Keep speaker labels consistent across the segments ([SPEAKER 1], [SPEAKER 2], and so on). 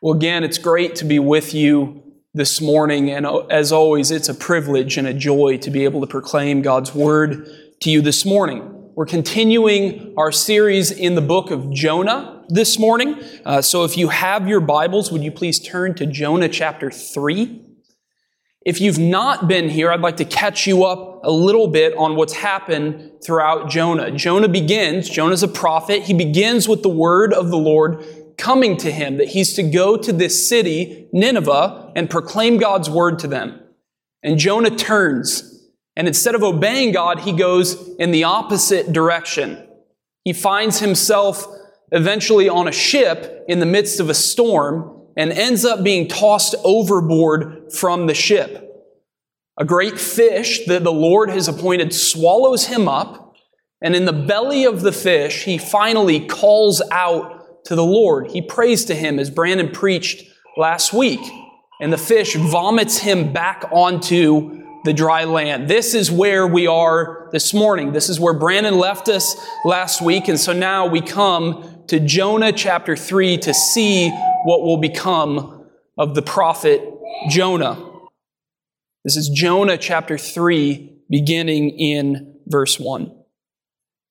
[SPEAKER 1] Well, again, it's great to be with you this morning. And as always, it's a privilege and a joy to be able to proclaim God's word to you this morning. We're continuing our series in the book of Jonah this morning. Uh, so if you have your Bibles, would you please turn to Jonah chapter 3? If you've not been here, I'd like to catch you up a little bit on what's happened throughout Jonah. Jonah begins, Jonah's a prophet. He begins with the word of the Lord coming to him that he's to go to this city, Nineveh, and proclaim God's word to them. And Jonah turns, and instead of obeying God, he goes in the opposite direction. He finds himself eventually on a ship in the midst of a storm and ends up being tossed overboard from the ship. A great fish that the Lord has appointed swallows him up, and in the belly of the fish, he finally calls out to the Lord. He prays to him as Brandon preached last week. And the fish vomits him back onto the dry land. This is where we are this morning. This is where Brandon left us last week. And so now we come to Jonah chapter 3 to see what will become of the prophet Jonah. This is Jonah chapter 3, beginning in verse 1.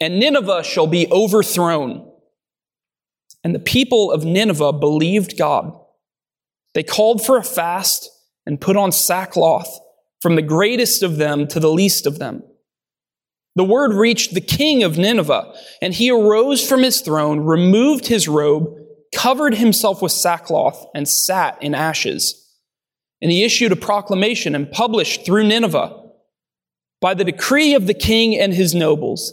[SPEAKER 1] and Nineveh shall be overthrown. And the people of Nineveh believed God. They called for a fast and put on sackcloth, from the greatest of them to the least of them. The word reached the king of Nineveh, and he arose from his throne, removed his robe, covered himself with sackcloth, and sat in ashes. And he issued a proclamation and published through Nineveh by the decree of the king and his nobles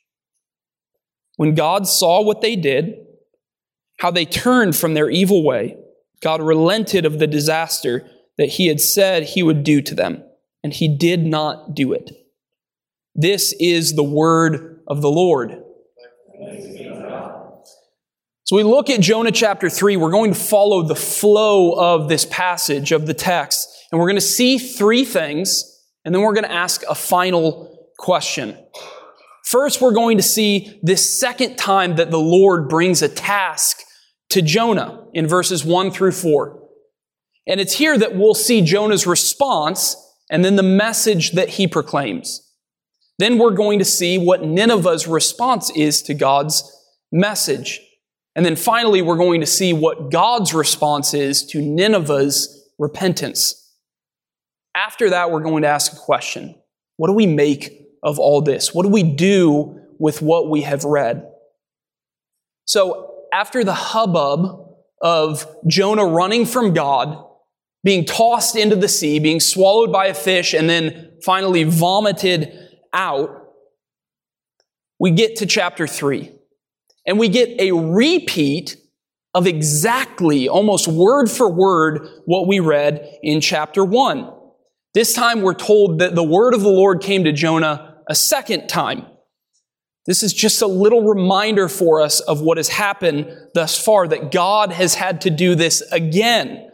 [SPEAKER 1] When God saw what they did, how they turned from their evil way, God relented of the disaster that he had said he would do to them, and he did not do it. This is the word of the Lord. So we look at Jonah chapter 3. We're going to follow the flow of this passage of the text, and we're going to see three things, and then we're going to ask a final question. First, we're going to see this second time that the Lord brings a task to Jonah in verses 1 through 4. And it's here that we'll see Jonah's response and then the message that he proclaims. Then we're going to see what Nineveh's response is to God's message. And then finally, we're going to see what God's response is to Nineveh's repentance. After that, we're going to ask a question What do we make of all this? What do we do with what we have read? So, after the hubbub of Jonah running from God, being tossed into the sea, being swallowed by a fish, and then finally vomited out, we get to chapter 3. And we get a repeat of exactly, almost word for word, what we read in chapter 1. This time we're told that the word of the Lord came to Jonah a second time. This is just a little reminder for us of what has happened thus far, that God has had to do this again.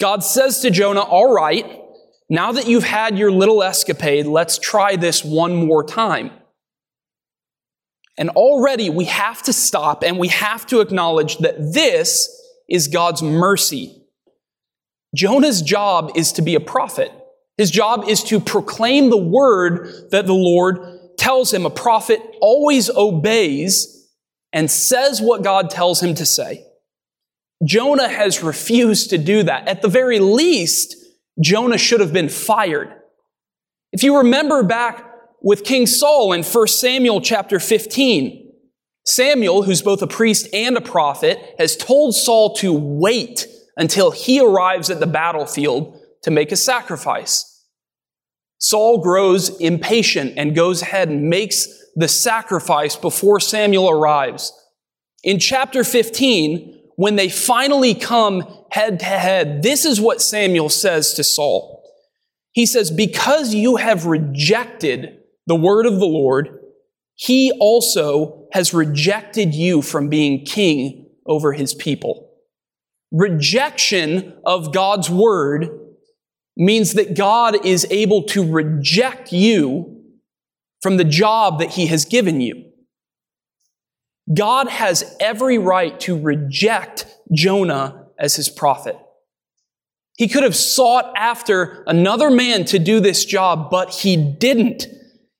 [SPEAKER 1] God says to Jonah, All right, now that you've had your little escapade, let's try this one more time. And already we have to stop and we have to acknowledge that this is God's mercy. Jonah's job is to be a prophet. His job is to proclaim the word that the Lord tells him. A prophet always obeys and says what God tells him to say. Jonah has refused to do that. At the very least, Jonah should have been fired. If you remember back with King Saul in 1 Samuel chapter 15, Samuel, who's both a priest and a prophet, has told Saul to wait until he arrives at the battlefield to make a sacrifice. Saul grows impatient and goes ahead and makes the sacrifice before Samuel arrives. In chapter 15, when they finally come head to head, this is what Samuel says to Saul. He says, Because you have rejected the word of the Lord, he also has rejected you from being king over his people. Rejection of God's word means that God is able to reject you from the job that he has given you. God has every right to reject Jonah as his prophet. He could have sought after another man to do this job, but he didn't.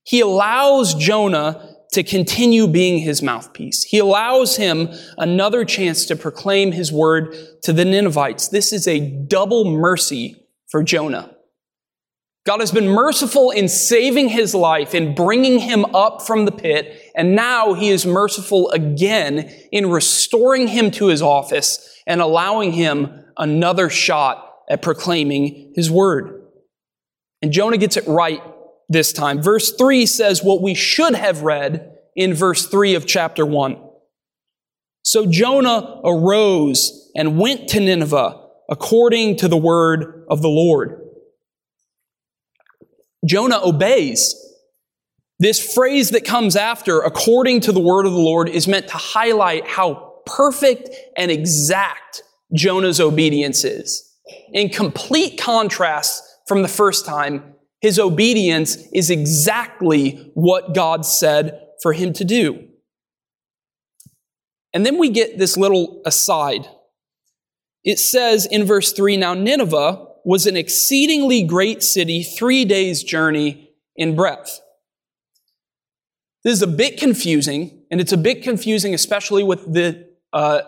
[SPEAKER 1] He allows Jonah to continue being his mouthpiece. He allows him another chance to proclaim his word to the Ninevites. This is a double mercy for Jonah. God has been merciful in saving his life, in bringing him up from the pit, and now he is merciful again in restoring him to his office and allowing him another shot at proclaiming his word. And Jonah gets it right this time. Verse 3 says what we should have read in verse 3 of chapter 1. So Jonah arose and went to Nineveh according to the word of the Lord. Jonah obeys. This phrase that comes after, according to the word of the Lord, is meant to highlight how perfect and exact Jonah's obedience is. In complete contrast from the first time, his obedience is exactly what God said for him to do. And then we get this little aside. It says in verse 3 Now Nineveh was an exceedingly great city, three days' journey in breadth. This is a bit confusing, and it's a bit confusing, especially with the uh,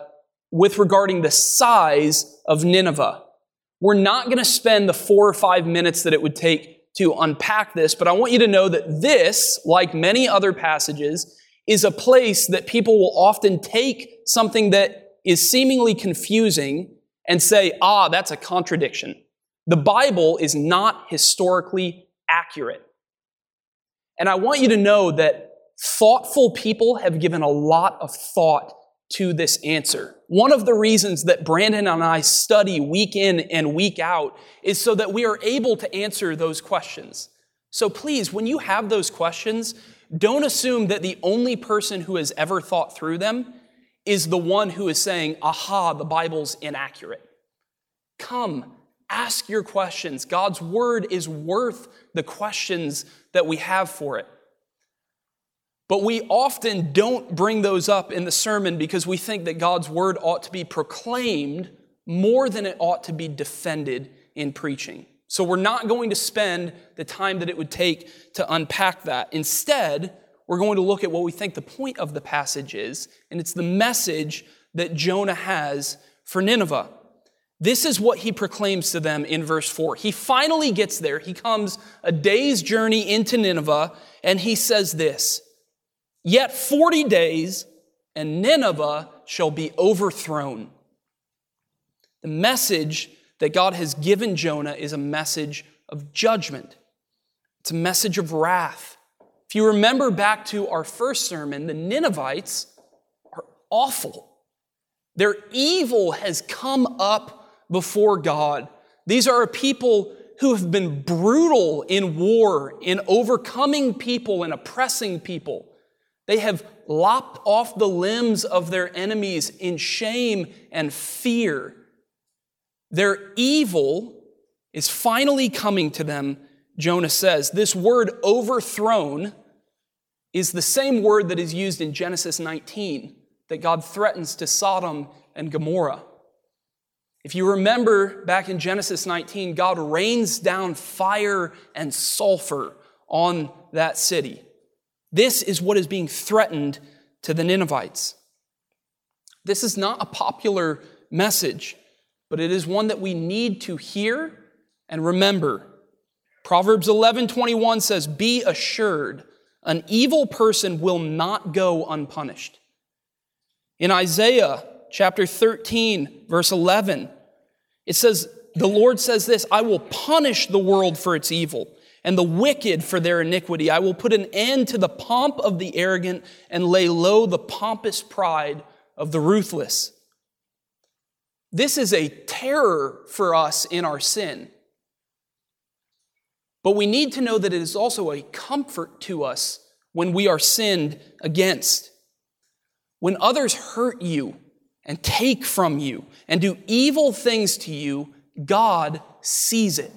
[SPEAKER 1] with regarding the size of Nineveh. We're not going to spend the four or five minutes that it would take to unpack this, but I want you to know that this, like many other passages, is a place that people will often take something that is seemingly confusing and say, ah, that's a contradiction. The Bible is not historically accurate. And I want you to know that thoughtful people have given a lot of thought to this answer. One of the reasons that Brandon and I study week in and week out is so that we are able to answer those questions. So please, when you have those questions, don't assume that the only person who has ever thought through them is the one who is saying, aha, the Bible's inaccurate. Come, ask your questions. God's word is worth the questions that we have for it. But we often don't bring those up in the sermon because we think that God's word ought to be proclaimed more than it ought to be defended in preaching. So we're not going to spend the time that it would take to unpack that. Instead, we're going to look at what we think the point of the passage is, and it's the message that Jonah has for Nineveh. This is what he proclaims to them in verse 4. He finally gets there. He comes a day's journey into Nineveh, and he says this Yet 40 days, and Nineveh shall be overthrown. The message that God has given Jonah is a message of judgment, it's a message of wrath. If you remember back to our first sermon, the Ninevites are awful. Their evil has come up before God. These are a people who have been brutal in war, in overcoming people and oppressing people. They have lopped off the limbs of their enemies in shame and fear. Their evil is finally coming to them, Jonah says. This word overthrown is the same word that is used in Genesis 19 that God threatens to Sodom and Gomorrah. If you remember back in Genesis 19, God rains down fire and sulfur on that city. This is what is being threatened to the Ninevites. This is not a popular message, but it is one that we need to hear and remember. Proverbs 11:21 says, "Be assured, an evil person will not go unpunished." In Isaiah chapter 13, verse 11, it says, the Lord says this I will punish the world for its evil and the wicked for their iniquity. I will put an end to the pomp of the arrogant and lay low the pompous pride of the ruthless. This is a terror for us in our sin. But we need to know that it is also a comfort to us when we are sinned against. When others hurt you and take from you and do evil things to you, God sees it.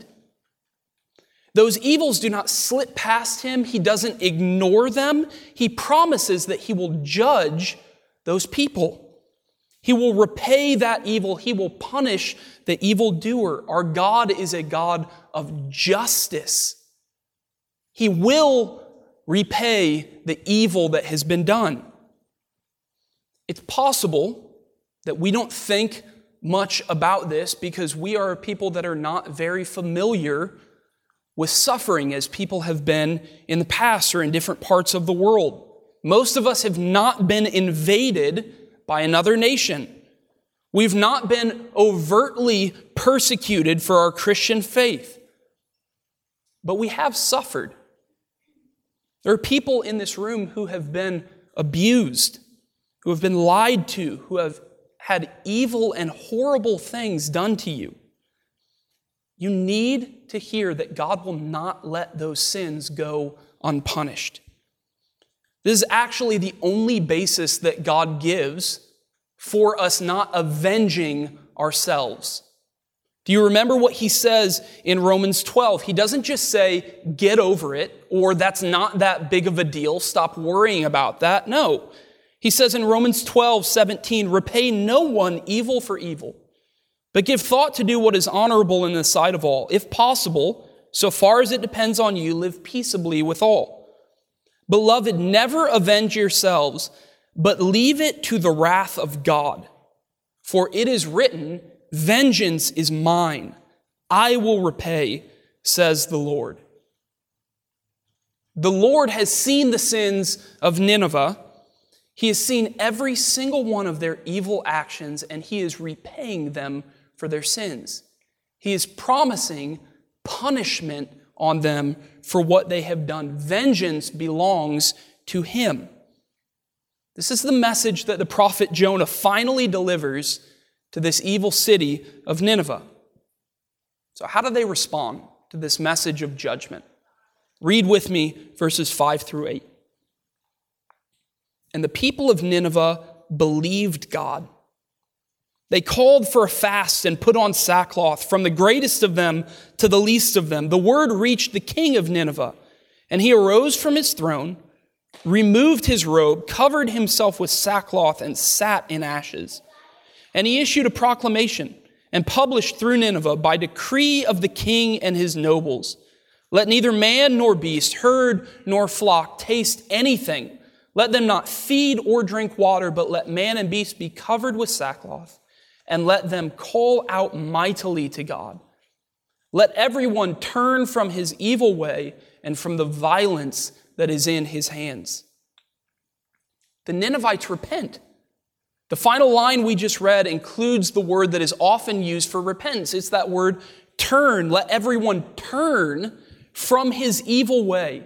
[SPEAKER 1] Those evils do not slip past him. He doesn't ignore them. He promises that he will judge those people. He will repay that evil. He will punish the evildoer. Our God is a God of justice. He will repay the evil that has been done. It's possible that we don't think much about this because we are people that are not very familiar with suffering as people have been in the past or in different parts of the world. Most of us have not been invaded by another nation. We've not been overtly persecuted for our Christian faith, but we have suffered. There are people in this room who have been abused, who have been lied to, who have had evil and horrible things done to you. You need to hear that God will not let those sins go unpunished. This is actually the only basis that God gives for us not avenging ourselves. Do you remember what he says in Romans 12? He doesn't just say, get over it, or that's not that big of a deal, stop worrying about that. No. He says in Romans 12, 17, repay no one evil for evil, but give thought to do what is honorable in the sight of all. If possible, so far as it depends on you, live peaceably with all. Beloved, never avenge yourselves but leave it to the wrath of God. For it is written, Vengeance is mine, I will repay, says the Lord. The Lord has seen the sins of Nineveh. He has seen every single one of their evil actions, and He is repaying them for their sins. He is promising punishment on them for what they have done. Vengeance belongs to Him. This is the message that the prophet Jonah finally delivers to this evil city of Nineveh. So, how do they respond to this message of judgment? Read with me verses 5 through 8. And the people of Nineveh believed God. They called for a fast and put on sackcloth, from the greatest of them to the least of them. The word reached the king of Nineveh, and he arose from his throne removed his robe, covered himself with sackcloth, and sat in ashes. And he issued a proclamation and published through Nineveh by decree of the king and his nobles Let neither man nor beast, herd nor flock taste anything. Let them not feed or drink water, but let man and beast be covered with sackcloth, and let them call out mightily to God. Let everyone turn from his evil way and from the violence that is in his hands. The Ninevites repent. The final line we just read includes the word that is often used for repentance. It's that word turn. Let everyone turn from his evil way.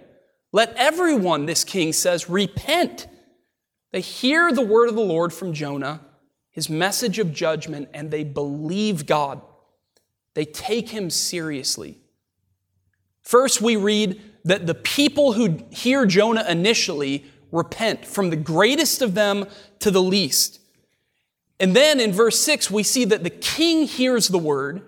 [SPEAKER 1] Let everyone, this king says, repent. They hear the word of the Lord from Jonah, his message of judgment, and they believe God. They take him seriously. First, we read that the people who hear Jonah initially repent, from the greatest of them to the least. And then in verse 6, we see that the king hears the word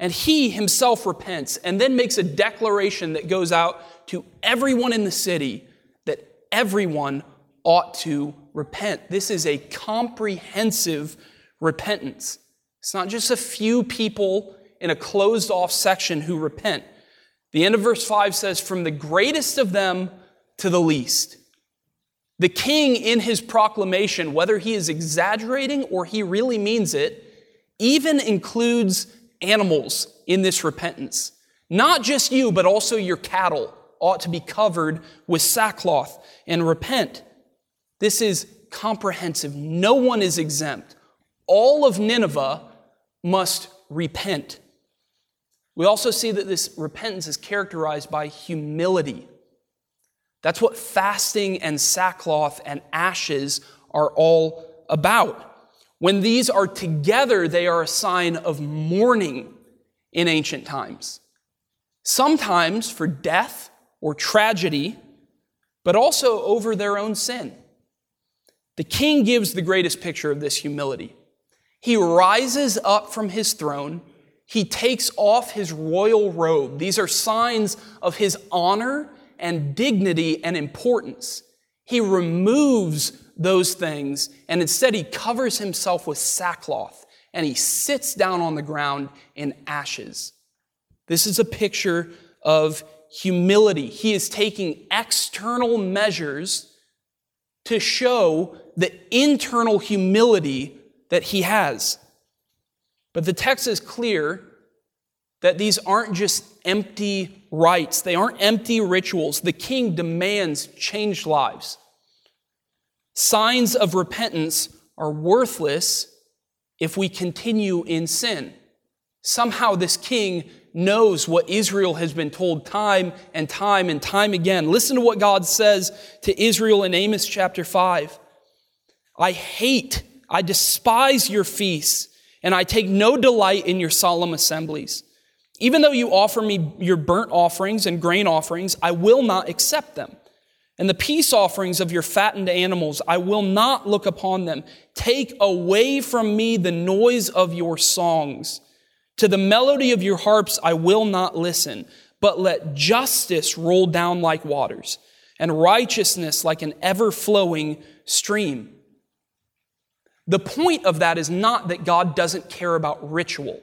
[SPEAKER 1] and he himself repents and then makes a declaration that goes out to everyone in the city that everyone ought to repent. This is a comprehensive repentance. It's not just a few people in a closed off section who repent. The end of verse 5 says, From the greatest of them to the least. The king, in his proclamation, whether he is exaggerating or he really means it, even includes animals in this repentance. Not just you, but also your cattle ought to be covered with sackcloth and repent. This is comprehensive. No one is exempt. All of Nineveh must repent. We also see that this repentance is characterized by humility. That's what fasting and sackcloth and ashes are all about. When these are together, they are a sign of mourning in ancient times. Sometimes for death or tragedy, but also over their own sin. The king gives the greatest picture of this humility. He rises up from his throne. He takes off his royal robe. These are signs of his honor and dignity and importance. He removes those things and instead he covers himself with sackcloth and he sits down on the ground in ashes. This is a picture of humility. He is taking external measures to show the internal humility that he has. But the text is clear that these aren't just empty rites, they aren't empty rituals. The king demands changed lives. Signs of repentance are worthless if we continue in sin. Somehow, this king knows what Israel has been told time and time and time again. Listen to what God says to Israel in Amos chapter 5. I hate, I despise your feasts, and I take no delight in your solemn assemblies. Even though you offer me your burnt offerings and grain offerings, I will not accept them. And the peace offerings of your fattened animals, I will not look upon them. Take away from me the noise of your songs. To the melody of your harps, I will not listen, but let justice roll down like waters and righteousness like an ever flowing stream. The point of that is not that God doesn't care about ritual.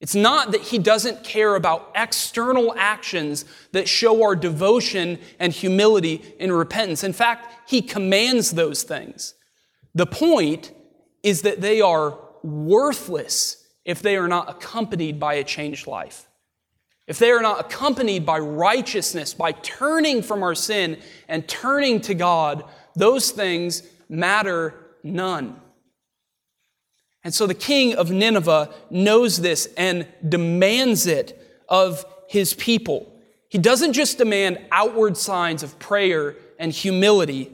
[SPEAKER 1] It's not that he doesn't care about external actions that show our devotion and humility and repentance. In fact, he commands those things. The point is that they are worthless if they are not accompanied by a changed life. If they are not accompanied by righteousness, by turning from our sin and turning to God, those things matter none. And so the king of Nineveh knows this and demands it of his people. He doesn't just demand outward signs of prayer and humility,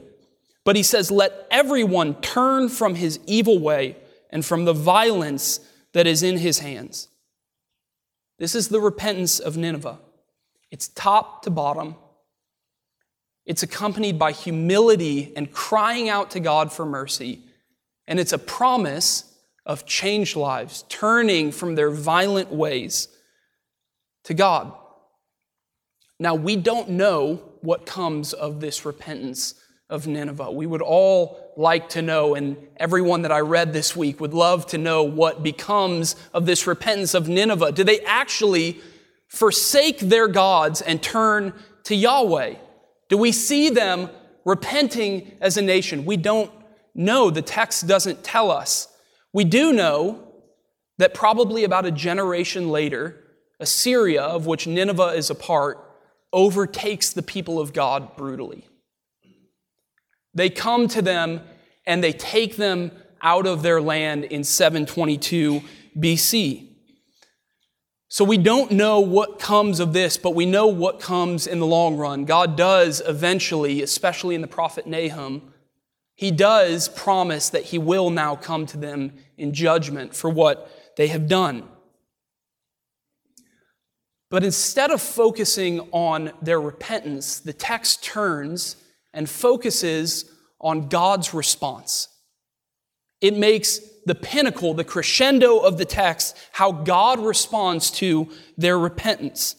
[SPEAKER 1] but he says, Let everyone turn from his evil way and from the violence that is in his hands. This is the repentance of Nineveh. It's top to bottom. It's accompanied by humility and crying out to God for mercy. And it's a promise of changed lives, turning from their violent ways to God. Now, we don't know what comes of this repentance of Nineveh. We would all like to know, and everyone that I read this week would love to know what becomes of this repentance of Nineveh. Do they actually forsake their gods and turn to Yahweh? Do we see them repenting as a nation? We don't know. The text doesn't tell us. We do know that probably about a generation later, Assyria, of which Nineveh is a part, overtakes the people of God brutally. They come to them and they take them out of their land in 722 BC. So we don't know what comes of this, but we know what comes in the long run. God does eventually, especially in the prophet Nahum, he does promise that he will now come to them in judgment for what they have done. But instead of focusing on their repentance, the text turns and focuses on God's response. It makes the pinnacle, the crescendo of the text, how God responds to their repentance.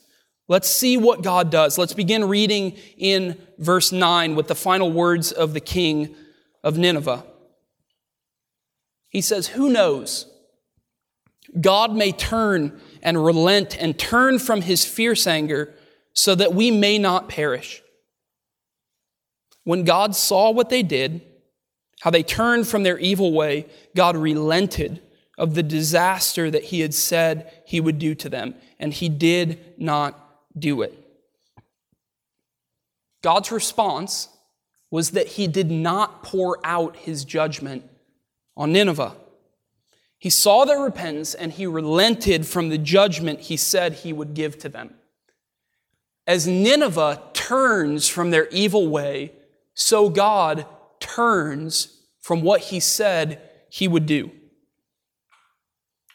[SPEAKER 1] Let's see what God does. Let's begin reading in verse 9 with the final words of the king of Nineveh. He says, Who knows? God may turn and relent and turn from his fierce anger so that we may not perish. When God saw what they did, how they turned from their evil way, God relented of the disaster that he had said he would do to them, and he did not do it. God's response was that he did not pour out his judgment on Nineveh. He saw their repentance and he relented from the judgment he said he would give to them. As Nineveh turns from their evil way, so God turns from what he said he would do.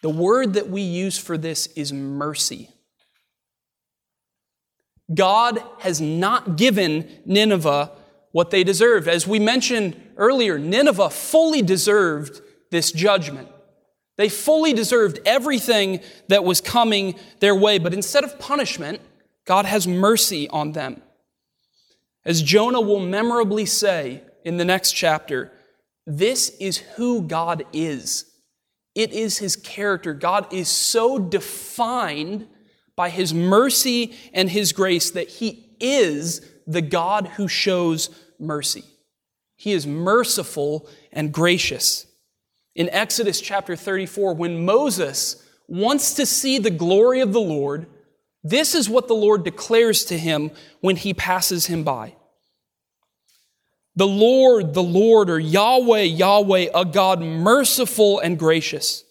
[SPEAKER 1] The word that we use for this is mercy. God has not given Nineveh what they deserved. As we mentioned earlier, Nineveh fully deserved this judgment. They fully deserved everything that was coming their way, but instead of punishment, God has mercy on them. As Jonah will memorably say in the next chapter, this is who God is. It is his character. God is so defined by his mercy and his grace that he is the God who shows mercy. He is merciful and gracious. In Exodus chapter 34, when Moses wants to see the glory of the Lord, this is what the Lord declares to him when he passes him by. The Lord, the Lord, or Yahweh, Yahweh, a God merciful and gracious,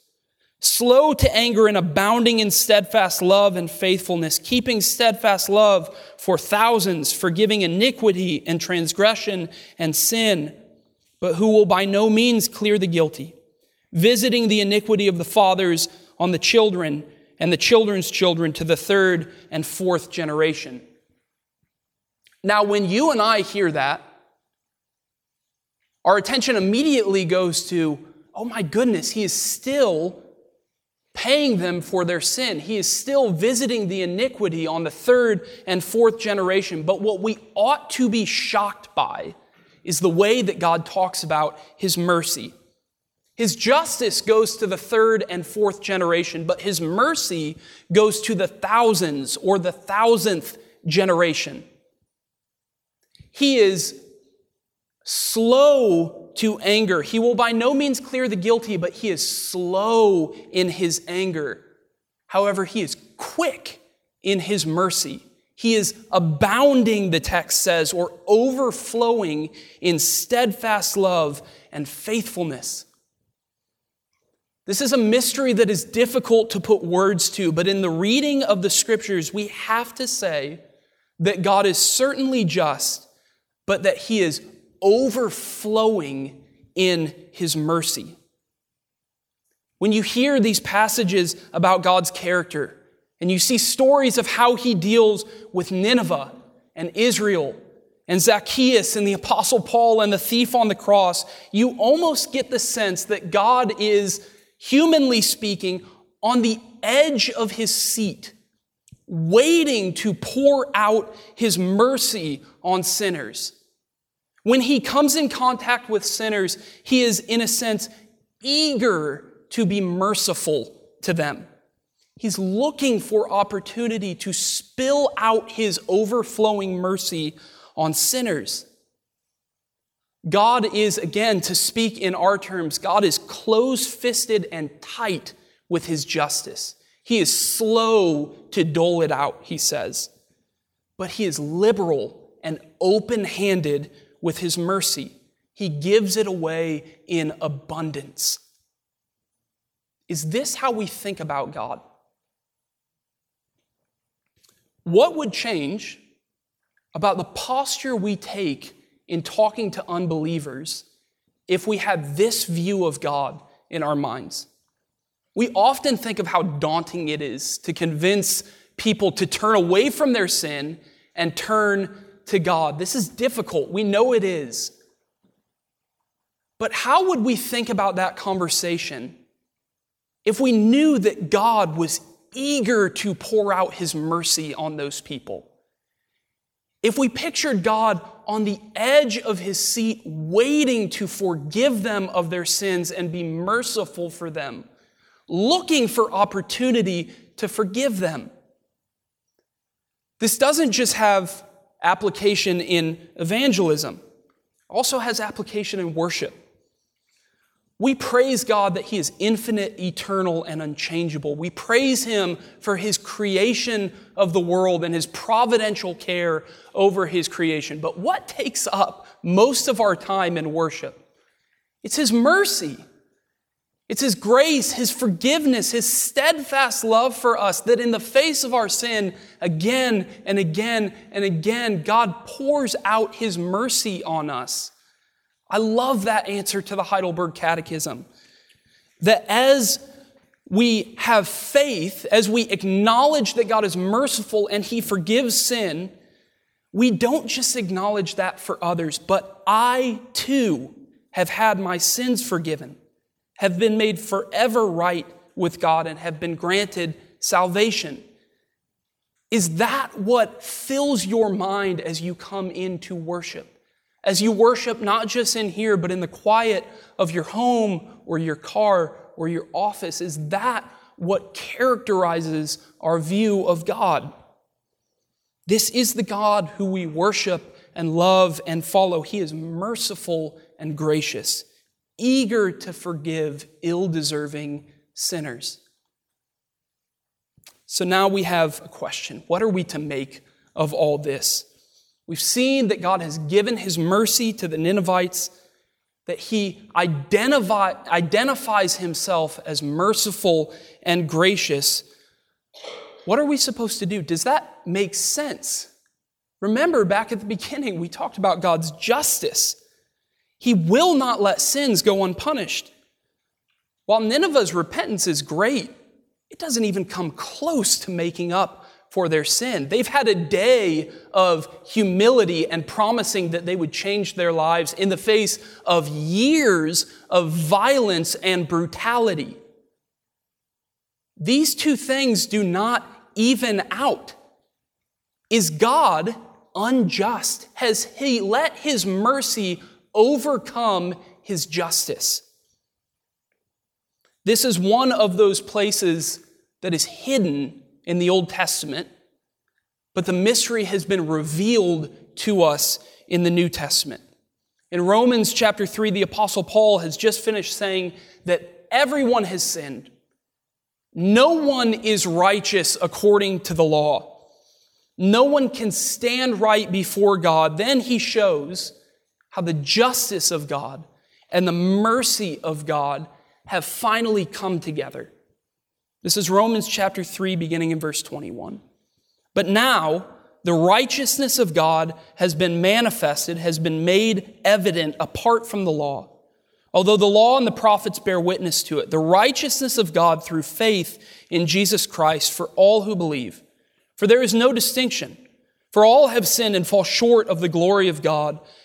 [SPEAKER 1] slow to anger and abounding in steadfast love and faithfulness, keeping steadfast love for thousands, forgiving iniquity and transgression and sin, but who will by no means clear the guilty, visiting the iniquity of the fathers on the children and the children's children to the third and fourth generation. Now, when you and I hear that, our attention immediately goes to, oh my goodness, he is still paying them for their sin. He is still visiting the iniquity on the third and fourth generation. But what we ought to be shocked by is the way that God talks about his mercy. His justice goes to the third and fourth generation, but his mercy goes to the thousands or the thousandth generation. He is slow to anger. He will by no means clear the guilty, but he is slow in his anger. However, he is quick in his mercy. He is abounding, the text says, or overflowing in steadfast love and faithfulness. This is a mystery that is difficult to put words to, but in the reading of the scriptures, we have to say that God is certainly just, but that he is overflowing in his mercy. When you hear these passages about God's character and you see stories of how he deals with Nineveh and Israel and Zacchaeus and the Apostle Paul and the thief on the cross, you almost get the sense that God is, humanly speaking, on the edge of his seat, waiting to pour out his mercy on sinners. When he comes in contact with sinners, he is, in a sense, eager to be merciful to them. He's looking for opportunity to spill out his overflowing mercy on sinners. God is, again, to speak in our terms, God is close fisted and tight with his justice. He is slow to dole it out, he says, but he is liberal and open handed with his mercy. He gives it away in abundance. Is this how we think about God? What would change about the posture we take in talking to unbelievers if we had this view of God in our minds? We often think of how daunting it is to convince people to turn away from their sin and turn to God. This is difficult. We know it is. But how would we think about that conversation if we knew that God was eager to pour out his mercy on those people? If we pictured God on the edge of his seat, waiting to forgive them of their sins and be merciful for them, looking for opportunity to forgive them. This doesn't just have application in evangelism, also has application in worship. We praise God that He is infinite, eternal, and unchangeable. We praise Him for His creation of the world and His providential care over His creation. But what takes up most of our time in worship? It's His mercy. It's His grace, His forgiveness, His steadfast love for us that in the face of our sin, again and again and again, God pours out His mercy on us. I love that answer to the Heidelberg Catechism. That as we have faith, as we acknowledge that God is merciful and He forgives sin, we don't just acknowledge that for others, but I too have had my sins forgiven, have been made forever right with God, and have been granted salvation. Is that what fills your mind as you come into worship? as you worship not just in here, but in the quiet of your home or your car or your office? Is that what characterizes our view of God? This is the God who we worship and love and follow. He is merciful and gracious, eager to forgive ill deserving sinners. So now we have a question What are we to make of all this? We've seen that God has given his mercy to the Ninevites, that he identify, identifies himself as merciful and gracious. What are we supposed to do? Does that make sense? Remember, back at the beginning, we talked about God's justice. He will not let sins go unpunished. While Nineveh's repentance is great, it doesn't even come close to making up for their sin. They've had a day of humility and promising that they would change their lives in the face of years of violence and brutality. These two things do not even out. Is God unjust? Has He let His mercy overcome His justice? This is one of those places that is hidden in the Old Testament, but the mystery has been revealed to us in the New Testament. In Romans chapter 3, the Apostle Paul has just finished saying that everyone has sinned. No one is righteous according to the law. No one can stand right before God. Then he shows how the justice of God and the mercy of God have finally come together. This is Romans chapter 3, beginning in verse 21. But now, the righteousness of God has been manifested, has been made evident apart from the law. Although the law and the prophets bear witness to it, the righteousness of God through faith in Jesus Christ for all who believe. For there is no distinction. For all have sinned and fall short of the glory of God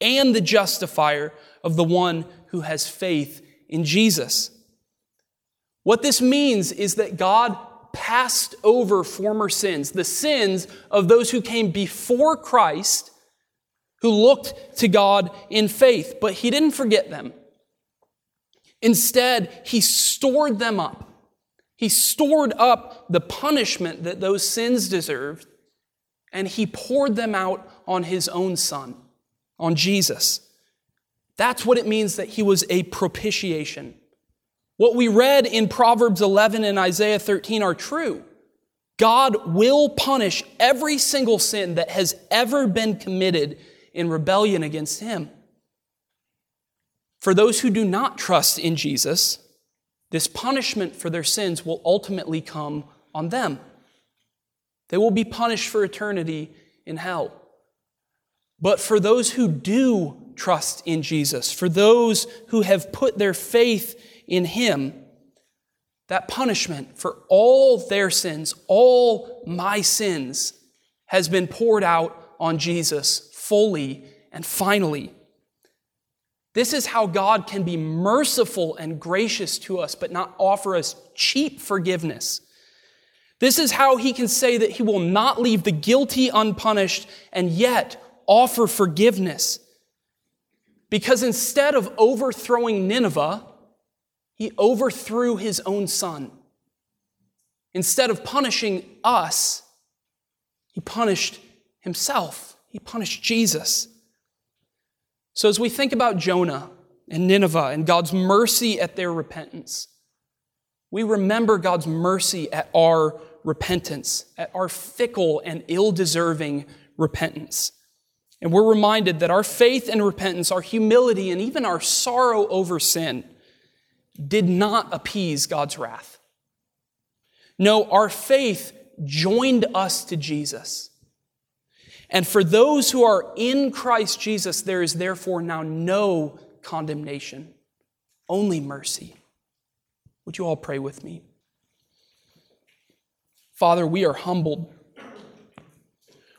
[SPEAKER 1] and the justifier of the one who has faith in Jesus. What this means is that God passed over former sins, the sins of those who came before Christ, who looked to God in faith, but he didn't forget them. Instead, he stored them up. He stored up the punishment that those sins deserved, and he poured them out on his own son, on Jesus. That's what it means that he was a propitiation. What we read in Proverbs 11 and Isaiah 13 are true. God will punish every single sin that has ever been committed in rebellion against Him. For those who do not trust in Jesus, this punishment for their sins will ultimately come on them. They will be punished for eternity in hell. But for those who do trust in Jesus, for those who have put their faith in him that punishment for all their sins, all my sins, has been poured out on Jesus fully and finally. This is how God can be merciful and gracious to us, but not offer us cheap forgiveness. This is how he can say that he will not leave the guilty unpunished and yet offer forgiveness. Because instead of overthrowing Nineveh, he overthrew his own son. Instead of punishing us, he punished himself. He punished Jesus. So, as we think about Jonah and Nineveh and God's mercy at their repentance, we remember God's mercy at our repentance, at our fickle and ill deserving repentance. And we're reminded that our faith and repentance, our humility, and even our sorrow over sin did not appease God's wrath. No, our faith joined us to Jesus. And for those who are in Christ Jesus, there is therefore now no condemnation, only mercy. Would you all pray with me? Father, we are humbled.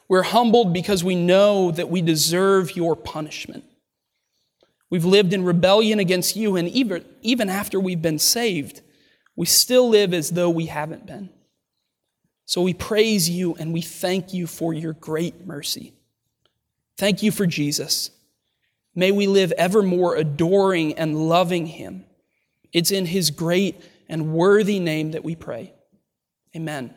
[SPEAKER 1] We're humbled because we know that we deserve your punishment. We've lived in rebellion against you, and even, even after we've been saved, we still live as though we haven't been. So we praise you and we thank you for your great mercy. Thank you for Jesus. May we live evermore adoring and loving him. It's in his great and worthy name that we pray. Amen.